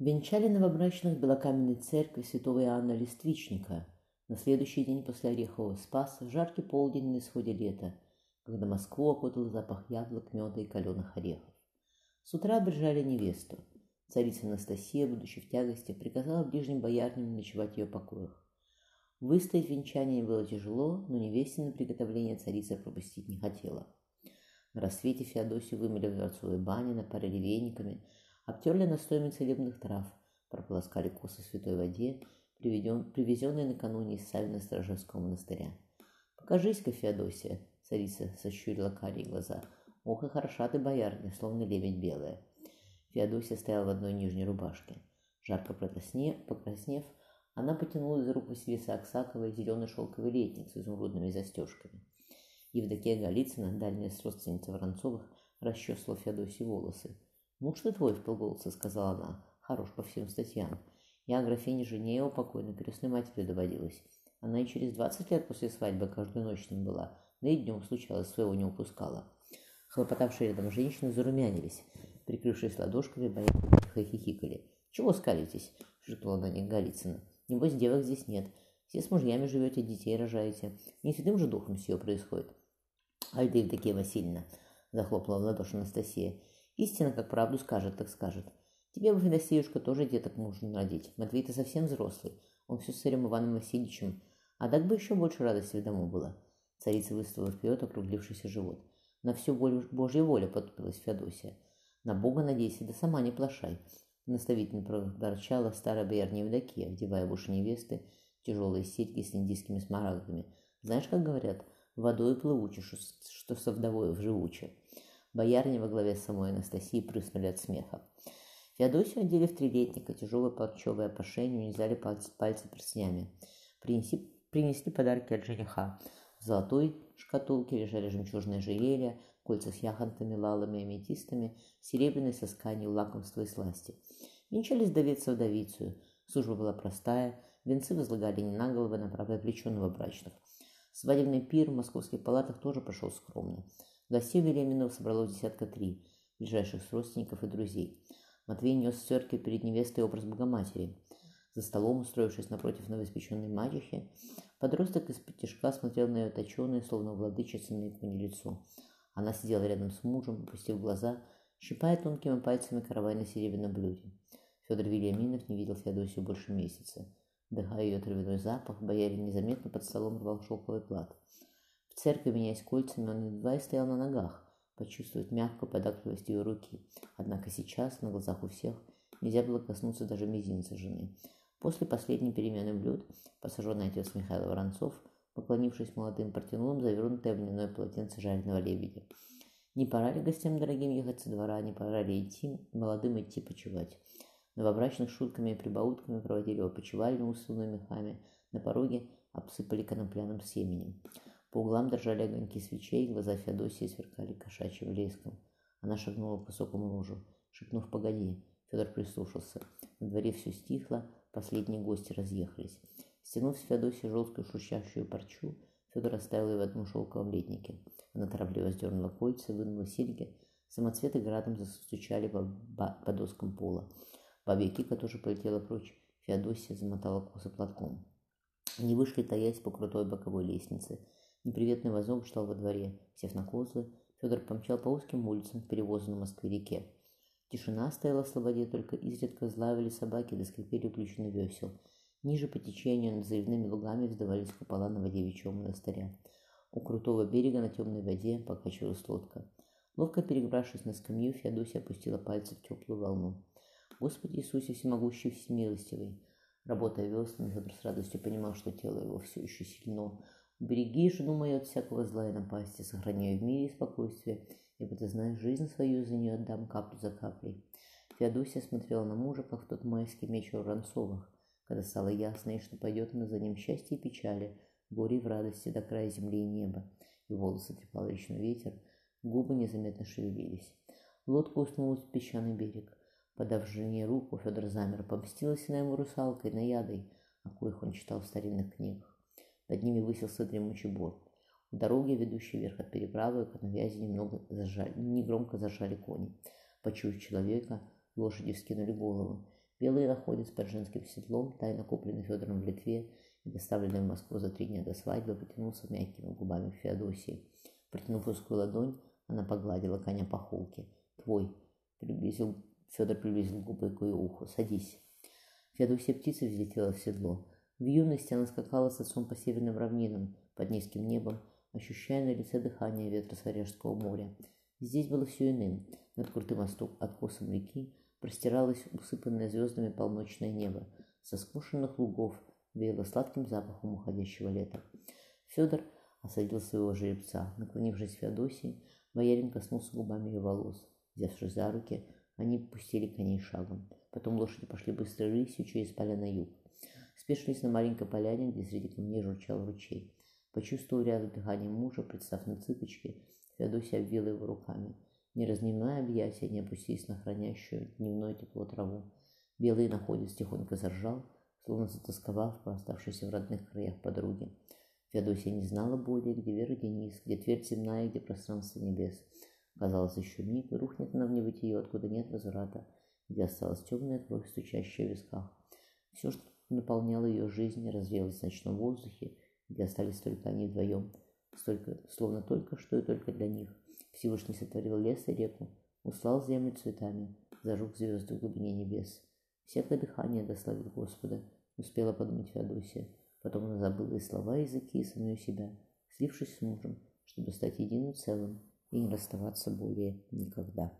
Венчали новобрачных белокаменной церкви святого Иоанна Листвичника на следующий день после Орехового Спаса, в жаркий полдень на исходе лета, когда Москву окутал запах яблок, меда и каленых орехов. С утра обрежали невесту. Царица Анастасия, будучи в тягости, приказала ближним боярням ночевать в ее покоях. Выстоять венчание было тяжело, но невесте на приготовление царица пропустить не хотела. На рассвете Феодосию вымыли в дворцовой бане, напарили вениками – обтерли настоями целебных трав, прополоскали косы святой воде, привезенные накануне из Савина Сторожевского монастыря. «Покажись-ка, Феодосия!» — царица сощурила карие глаза. «Ох и хороша ты, боярня, словно лебедь белая!» Феодосия стояла в одной нижней рубашке. Жарко протоснев, покраснев, она потянула за руку Василиса Аксакова зеленый шелковый летник с изумрудными застежками. Евдокия Голицына, дальняя родственница Воронцовых, расчесала Феодосии волосы. «Муж ты твой», — вполголоса сказала она, — «хорош по всем статьям. Я графине жене его покойной крестной матери доводилась. Она и через двадцать лет после свадьбы каждую ночь ним была, да и днем случалось, своего не упускала». Хлопотавшие рядом женщины зарумянились, прикрывшись ладошками, боясь хихикали. «Чего скалитесь?» — шепнула на них Голицына. «Небось, девок здесь нет. Все с мужьями живете, детей рожаете. Не святым же духом все происходит». «Альда Евдокия Васильевна!» — захлопнула в ладоши Анастасия. Истина, как правду скажет, так скажет. Тебе бы, Федосеюшка, тоже деток можно родить. Матвей-то совсем взрослый. Он все с царем Иваном Васильевичем. А так бы еще больше радости в дому было. Царица выставила вперед округлившийся живот. На всю волю, Божья воля потупилась Феодосия. На Бога надейся, да сама не плашай. Наставительно проворчала старая боярня Евдокия, вдевая в уши невесты тяжелые серьги с индийскими смарагдами. Знаешь, как говорят, водой плывуче, что со вдовой в живуче. Боярни во главе с самой Анастасией прыснули от смеха. Феодосию одели в трилетника, тяжелое парчевое опошение, унизали пальцы, пальцы перстнями. Принеси, принесли подарки от жениха. В золотой шкатулке лежали жемчужные ожерелья, кольца с яхонтами, лалами, аметистами, серебряные сосканью, лакомства и сласти. Венчались вдовец со вдовицу. Служба была простая, венцы возлагали не на головы, а на правое плечо новобрачных. Свадебный пир в московских палатах тоже прошел скромно. Гостей Велеминов собралось десятка три, ближайших родственников и друзей. Матвей нес в церкви перед невестой образ Богоматери. За столом, устроившись напротив новоиспеченной мачехи, подросток из пятишка смотрел на ее точеное, словно владычица на иконе лицо. Она сидела рядом с мужем, опустив глаза, щипая тонкими пальцами каравай на серебряном блюде. Федор Вильяминов не видел Феодосию больше месяца. Вдыхая ее травяной запах, боярин незаметно под столом рвал шелковый плат. В церкви, меняясь кольцами, он едва и стоял на ногах, почувствовать мягкую податливость ее руки. Однако сейчас, на глазах у всех, нельзя было коснуться даже мизинца жены. После последней перемены блюд, посаженный отец Михаил Воронцов, поклонившись молодым, протянул им завернутое в льняное полотенце жареного лебедя. Не пора ли гостям дорогим ехать со двора, не пора ли идти, молодым идти почевать. Новобрачных шутками и прибаутками проводили его почевальню, усланную мехами, на пороге обсыпали конопляным семенем. По углам дрожали огоньки свечей, глаза Феодосии сверкали кошачьим блеском. Она шагнула к высокому мужу, шепнув «Погоди». Федор прислушался. На дворе все стихло, последние гости разъехались. Стянув с Феодосии желтую шуршащую парчу, Федор оставил ее в одном шелковом летнике. Она торопливо сдернула кольца, вынула серьги. Самоцветы градом застучали по, по доскам пола. Бабья Кика тоже полетела прочь. Феодосия замотала косы платком. Они вышли, таясь по крутой боковой лестнице. Неприветный возок ждал во дворе. Сев на козлы, Федор помчал по узким улицам к перевозу Москве-реке. Тишина стояла в слободе, только изредка злавили собаки да скрипели ключины весел. Ниже по течению над заливными лугами вздавались купола Новодевичьего монастыря. У крутого берега на темной воде покачивалась лодка. Ловко перебравшись на скамью, Феодосия опустила пальцы в теплую волну. «Господи Иисусе всемогущий, всемилостивый!» Работая веслами, Федор с радостью понимал, что тело его все еще сильно, Береги жену мою от всякого зла и напасти, сохраняй в мире и спокойствии, ибо ты знаешь, жизнь свою за нее отдам каплю за каплей. Феодосия смотрела на мужа, как в тот майский меч у Воронцовых, когда стало ясно, что пойдет она за ним счастье и печали, горе в радости до края земли и неба. И волосы трепал речной ветер, губы незаметно шевелились. Лодка уснулась в песчаный берег. Подав жене руку, Федор замер, помстилась на ему русалкой, наядой, о коих он читал в старинных книгах. Над ними высился дремучий борт. У дороги, ведущей вверх от переправы, к навязи немного зажали, негромко зажали кони. Почуяв человека, лошади вскинули голову. Белый находится под женским седлом, тайно купленный Федором в Литве и доставленный в Москву за три дня до свадьбы, потянулся мягкими губами к Феодосии. Протянув узкую ладонь, она погладила коня по холке. «Твой!» — приблизил... Федор приблизил губы к ее уху. «Садись!» Феодосия птица взлетела в седло. В юности она скакала с отцом по северным равнинам, под низким небом, ощущая на лице дыхание ветра Сварежского моря. Здесь было все иным. Над крутым откосом реки простиралось усыпанное звездами полночное небо. Со скошенных лугов веяло сладким запахом уходящего лета. Федор осадил своего жеребца. Наклонившись к Феодосии, боярин коснулся губами ее волос. Взявшись за руки, они пустили коней шагом. Потом лошади пошли быстрой рысью через поля на юг. Спешились на маленькой поляне, где среди камней журчал ручей. Почувствовав рядом дыхание мужа, представ на цыпочки, Феодосия обвила его руками. Не разнимая объятия, не опустились на хранящую дневное тепло траву. Белый находец тихонько заржал, словно затасковав по оставшейся в родных краях подруге. Феодосия не знала более, где Вера Денис, где твердь земная, где пространство небес. Казалось, еще миг, и рухнет она в небытие, откуда нет возврата, где осталась темная кровь, стучащая в висках. Все, что наполняло ее жизнь, развеялось в ночном воздухе, где остались только они вдвоем, столько, словно только что и только для них. Всевышний сотворил лес и реку, услал землю цветами, зажег звезды в глубине небес. Всякое дыхание дославит Господа, успела подумать Феодосия. Потом она забыла и слова, и языки, и самую себя, слившись с мужем, чтобы стать единым целым и не расставаться более никогда.